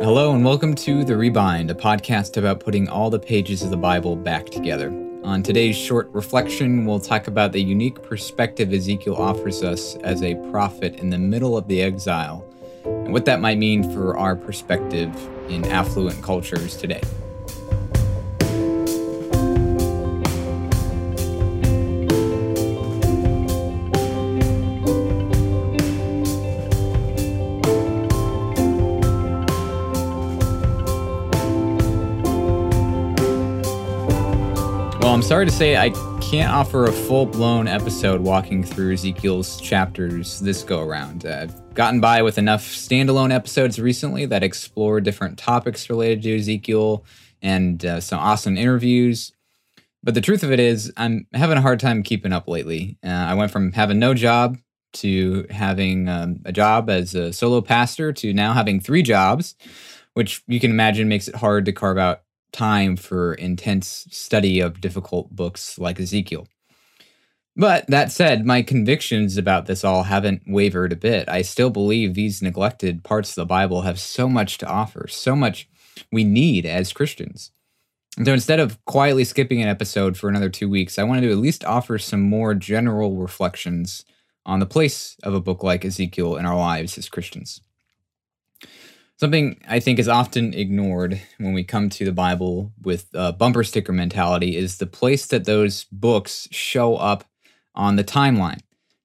Hello, and welcome to The Rebind, a podcast about putting all the pages of the Bible back together. On today's short reflection, we'll talk about the unique perspective Ezekiel offers us as a prophet in the middle of the exile, and what that might mean for our perspective in affluent cultures today. I'm sorry to say I can't offer a full blown episode walking through Ezekiel's chapters this go around. I've gotten by with enough standalone episodes recently that explore different topics related to Ezekiel and uh, some awesome interviews. But the truth of it is, I'm having a hard time keeping up lately. Uh, I went from having no job to having um, a job as a solo pastor to now having three jobs, which you can imagine makes it hard to carve out time for intense study of difficult books like Ezekiel. But that said, my convictions about this all haven't wavered a bit. I still believe these neglected parts of the Bible have so much to offer, so much we need as Christians. So instead of quietly skipping an episode for another two weeks, I wanted to at least offer some more general reflections on the place of a book like Ezekiel in our lives as Christians. Something I think is often ignored when we come to the Bible with a bumper sticker mentality is the place that those books show up on the timeline.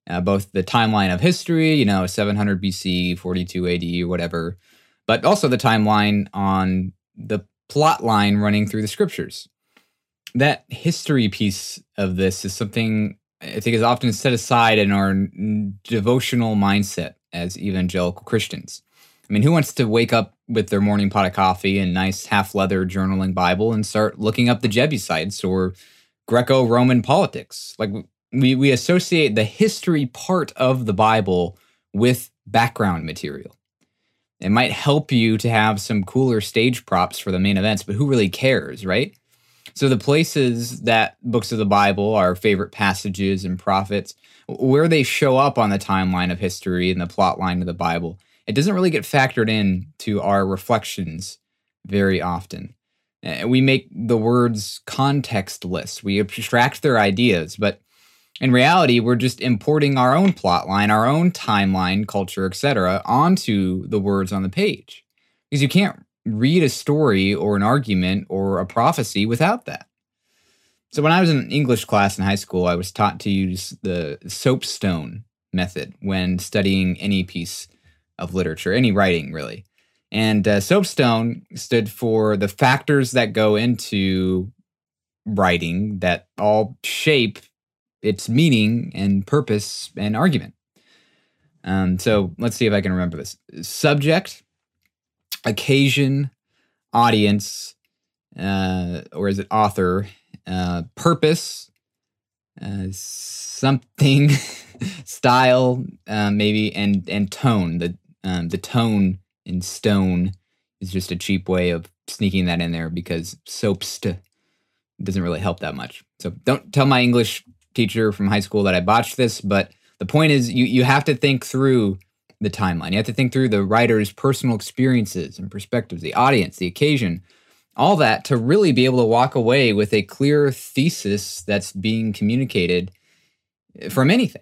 Uh, both the timeline of history, you know, 700 BC, 42 AD, whatever, but also the timeline on the plot line running through the scriptures. That history piece of this is something I think is often set aside in our devotional mindset as evangelical Christians. I mean, who wants to wake up with their morning pot of coffee and nice half leather journaling Bible and start looking up the Jebusites or Greco Roman politics? Like, we, we associate the history part of the Bible with background material. It might help you to have some cooler stage props for the main events, but who really cares, right? So, the places that books of the Bible, our favorite passages and prophets, where they show up on the timeline of history and the plot line of the Bible, it doesn't really get factored in to our reflections very often. Uh, we make the words contextless. We abstract their ideas, but in reality, we're just importing our own plotline, our own timeline, culture, etc., onto the words on the page. Because you can't read a story or an argument or a prophecy without that. So when I was in English class in high school, I was taught to use the soapstone method when studying any piece of literature, any writing really. And uh, soapstone stood for the factors that go into writing that all shape its meaning and purpose and argument. Um, so let's see if I can remember this subject, occasion, audience, uh, or is it author, uh, purpose, uh, something, style, uh, maybe, and and tone. The um, the tone in stone is just a cheap way of sneaking that in there because soapst doesn't really help that much. So don't tell my English teacher from high school that I botched this, but the point is you you have to think through the timeline. You have to think through the writer's personal experiences and perspectives, the audience, the occasion, all that to really be able to walk away with a clear thesis that's being communicated from anything.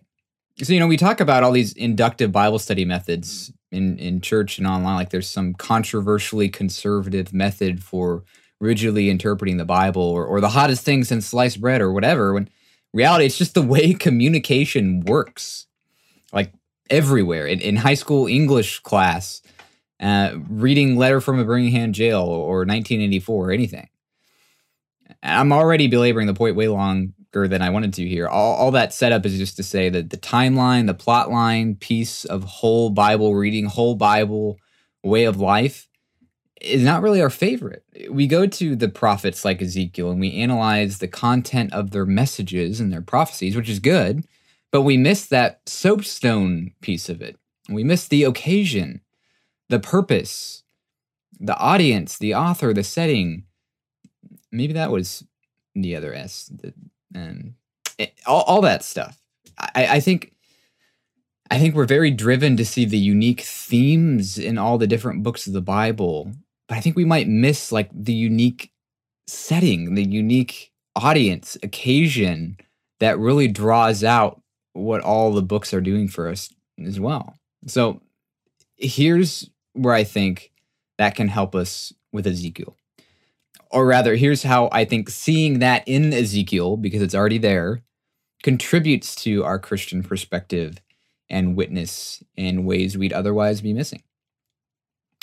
So, you know, we talk about all these inductive Bible study methods in in church and online like there's some controversially conservative method for rigidly interpreting the bible or, or the hottest thing since sliced bread or whatever when reality it's just the way communication works like everywhere. In, in high school english class uh, reading letter from a birmingham jail or 1984 or anything. I'm already belaboring the point way long than I wanted to here. All, all that setup is just to say that the timeline, the plot line piece of whole Bible reading, whole Bible way of life is not really our favorite. We go to the prophets like Ezekiel and we analyze the content of their messages and their prophecies, which is good, but we miss that soapstone piece of it. We miss the occasion, the purpose, the audience, the author, the setting. Maybe that was the other S, the, and it, all, all that stuff. I, I think I think we're very driven to see the unique themes in all the different books of the Bible, but I think we might miss like the unique setting, the unique audience, occasion that really draws out what all the books are doing for us as well. So here's where I think that can help us with Ezekiel. Or rather, here's how I think seeing that in Ezekiel, because it's already there, contributes to our Christian perspective and witness in ways we'd otherwise be missing.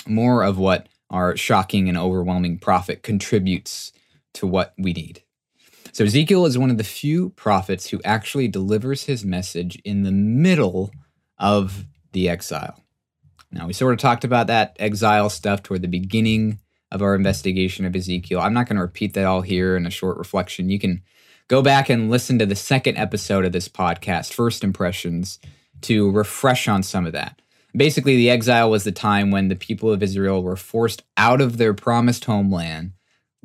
More of what our shocking and overwhelming prophet contributes to what we need. So, Ezekiel is one of the few prophets who actually delivers his message in the middle of the exile. Now, we sort of talked about that exile stuff toward the beginning of our investigation of Ezekiel. I'm not going to repeat that all here in a short reflection. You can go back and listen to the second episode of this podcast, First Impressions, to refresh on some of that. Basically, the exile was the time when the people of Israel were forced out of their promised homeland,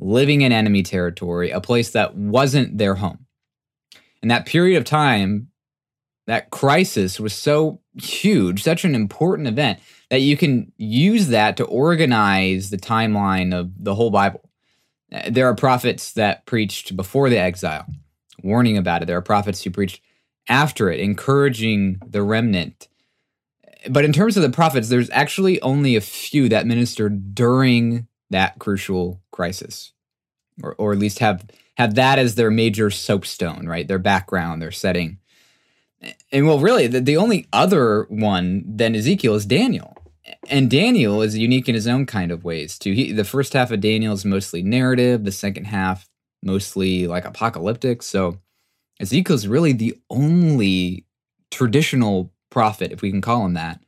living in enemy territory, a place that wasn't their home. And that period of time, that crisis was so huge, such an important event, that you can use that to organize the timeline of the whole Bible. Uh, there are prophets that preached before the exile, warning about it. There are prophets who preached after it, encouraging the remnant. But in terms of the prophets, there's actually only a few that ministered during that crucial crisis, or, or at least have have that as their major soapstone, right? Their background, their setting. And well, really, the, the only other one than Ezekiel is Daniel. And Daniel is unique in his own kind of ways too. He, the first half of Daniel is mostly narrative, the second half mostly like apocalyptic. So Ezekiel's really the only traditional prophet, if we can call him that,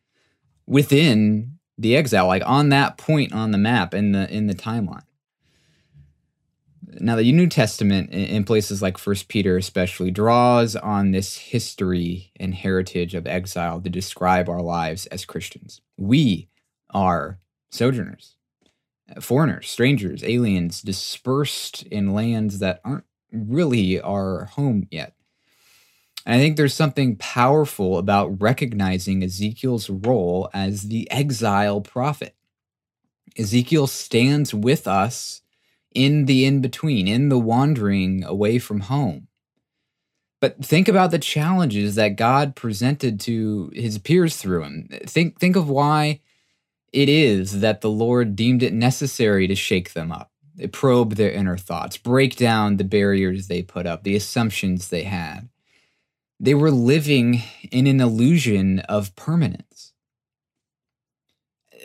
within the exile, like on that point on the map in the in the timeline. Now, the New Testament, in places like First Peter, especially, draws on this history and heritage of exile to describe our lives as Christians. We are sojourners, uh, foreigners, strangers, aliens, dispersed in lands that aren't really our home yet. And I think there's something powerful about recognizing Ezekiel's role as the exile prophet. Ezekiel stands with us in the in between, in the wandering away from home. But think about the challenges that God presented to his peers through him. Think, think of why it is that the Lord deemed it necessary to shake them up probe their inner thoughts, break down the barriers they put up, the assumptions they had. They were living in an illusion of permanence.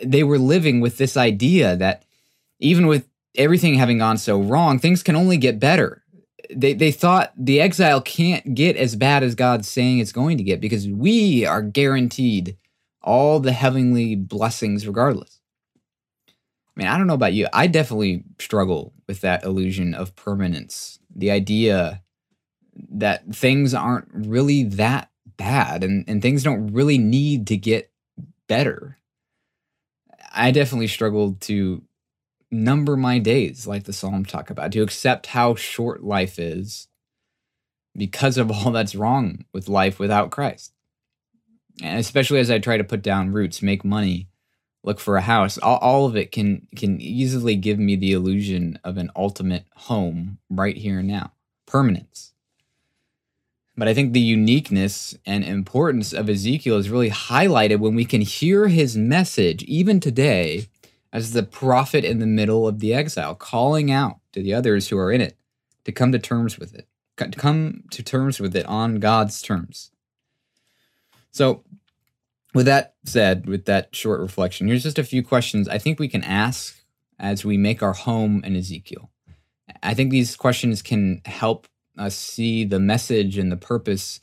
They were living with this idea that even with everything having gone so wrong, things can only get better. They, they thought the exile can't get as bad as God's saying it's going to get because we are guaranteed all the heavenly blessings regardless. I mean, I don't know about you. I definitely struggle with that illusion of permanence. The idea that things aren't really that bad and, and things don't really need to get better. I definitely struggled to number my days, like the Psalm talk about, to accept how short life is because of all that's wrong with life without Christ. And especially as I try to put down roots, make money, look for a house all, all of it can can easily give me the illusion of an ultimate home right here and now permanence but i think the uniqueness and importance of ezekiel is really highlighted when we can hear his message even today as the prophet in the middle of the exile calling out to the others who are in it to come to terms with it to come to terms with it on god's terms so with that said, with that short reflection, here's just a few questions I think we can ask as we make our home in Ezekiel. I think these questions can help us see the message and the purpose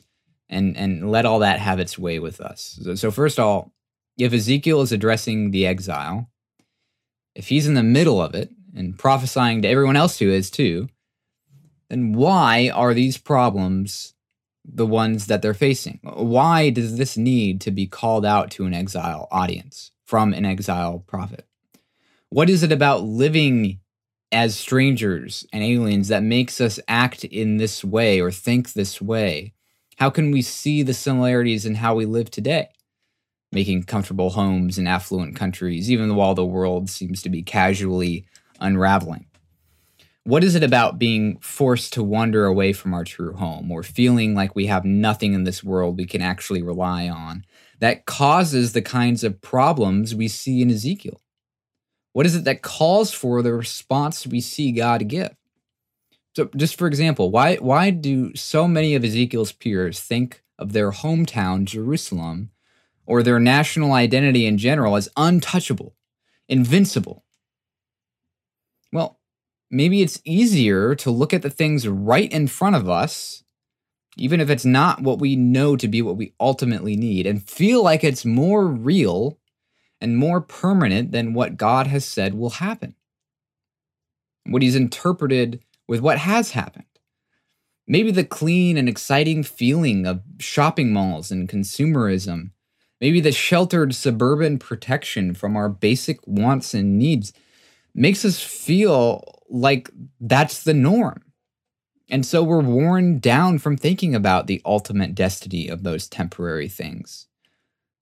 and, and let all that have its way with us. So, so, first of all, if Ezekiel is addressing the exile, if he's in the middle of it and prophesying to everyone else who is too, then why are these problems the ones that they're facing. Why does this need to be called out to an exile audience from an exile prophet? What is it about living as strangers and aliens that makes us act in this way or think this way? How can we see the similarities in how we live today? Making comfortable homes in affluent countries, even while the world seems to be casually unraveling. What is it about being forced to wander away from our true home or feeling like we have nothing in this world we can actually rely on that causes the kinds of problems we see in Ezekiel? What is it that calls for the response we see God give? So, just for example, why, why do so many of Ezekiel's peers think of their hometown, Jerusalem, or their national identity in general as untouchable, invincible? Well, maybe it's easier to look at the things right in front of us, even if it's not what we know to be what we ultimately need, and feel like it's more real and more permanent than what God has said will happen. What he's interpreted with what has happened. Maybe the clean and exciting feeling of shopping malls and consumerism. Maybe the sheltered suburban protection from our basic wants and needs makes us feel like that's the norm. And so we're worn down from thinking about the ultimate destiny of those temporary things.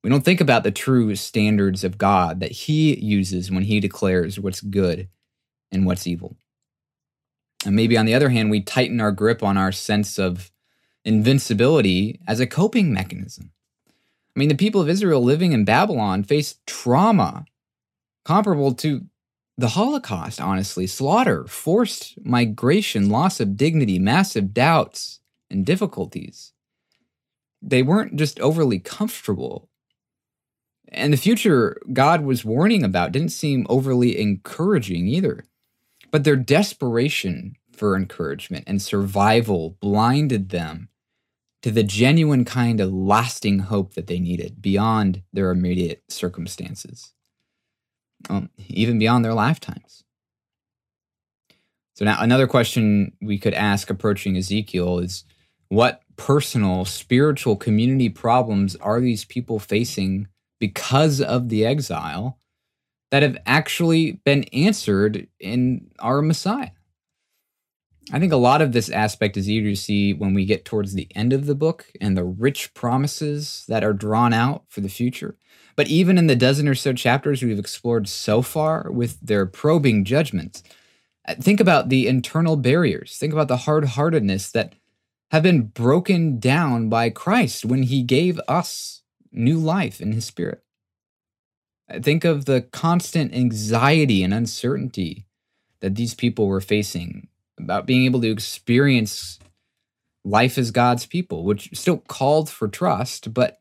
We don't think about the true standards of God that He uses when He declares what's good and what's evil. And maybe on the other hand, we tighten our grip on our sense of invincibility as a coping mechanism. I mean, the people of Israel living in Babylon faced trauma comparable to the Holocaust, honestly, slaughter, forced migration, loss of dignity, massive doubts, and difficulties. They weren't just overly comfortable. And the future God was warning about didn't seem overly encouraging either. But their desperation for encouragement and survival blinded them to the genuine kind of lasting hope that they needed beyond their immediate circumstances um, even beyond their lifetimes. So, now another question we could ask approaching Ezekiel is what personal spiritual community problems are these people facing because of the exile that have actually been answered in our Messiah? I think a lot of this aspect is easier to see when we get towards the end of the book and the rich promises that are drawn out for the future. But even in the dozen or so chapters we've explored so far with their probing judgments, uh, think about the internal barriers. Think about the hard heartedness that have been broken down by Christ when he gave us new life in his spirit. Uh, think of the constant anxiety and uncertainty that these people were facing about being able to experience life as God's people, which still called for trust, but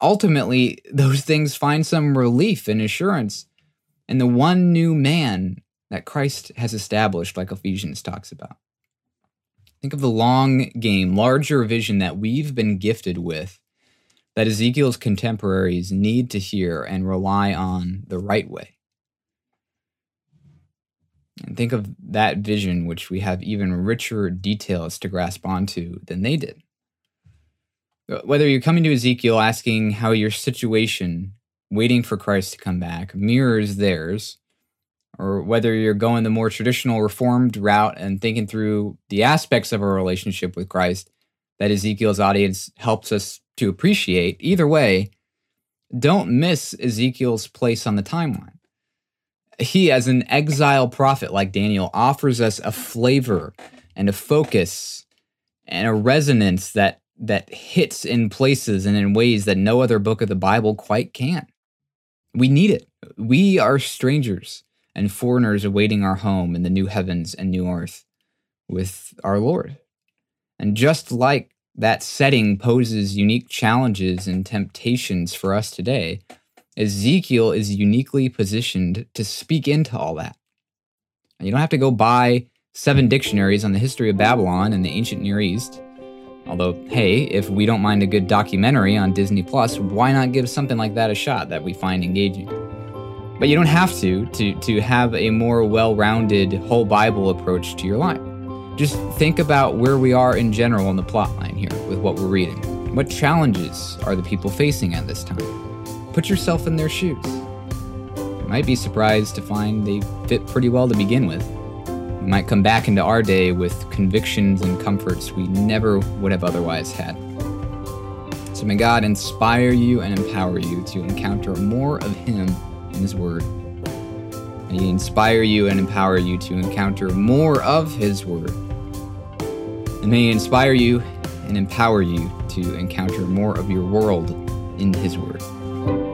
ultimately those things find some relief and assurance in the one new man that Christ has established, like Ephesians talks about. Think of the long game, larger vision that we've been gifted with that Ezekiel's contemporaries need to hear and rely on the right way. And think of that vision, which we have even richer details to grasp onto than they did uh, whether you're coming to Ezekiel asking how your situation, waiting for Christ to come back, mirrors theirs, or whether you're going the more traditional reformed route and thinking through the aspects of our relationship with Christ that Ezekiel's audience helps us to appreciate, either way, don't miss Ezekiel's place on the timeline. He, as an exile prophet like Daniel, offers us a flavor and a focus and a resonance that that hits in places and in ways that no other book of the Bible quite can. We need it. We are strangers and foreigners awaiting our home in the new heavens and new earth with our Lord. And just like that setting poses unique challenges and temptations for us today, Ezekiel is uniquely positioned to speak into all that. You don't have to go buy seven dictionaries on the history of Babylon and the ancient Near East Although, hey, if we don't mind a good documentary on Disney Plus, why not give something like that a shot that we find engaging? But you don't have to to to have a more well-rounded whole Bible approach to your life. Just think about where we are in general on the plot line here with what we're reading. What challenges are the people facing at this time? Put yourself in their shoes. You might be surprised to find they fit pretty well to begin with. We might come back into our day with convictions and comforts we never would have otherwise had. So may God inspire you and empower you to encounter more of Him in His Word. May He inspire you and empower you to encounter more of His Word. And may He inspire you and empower you to encounter more of your world in His Word. Bye.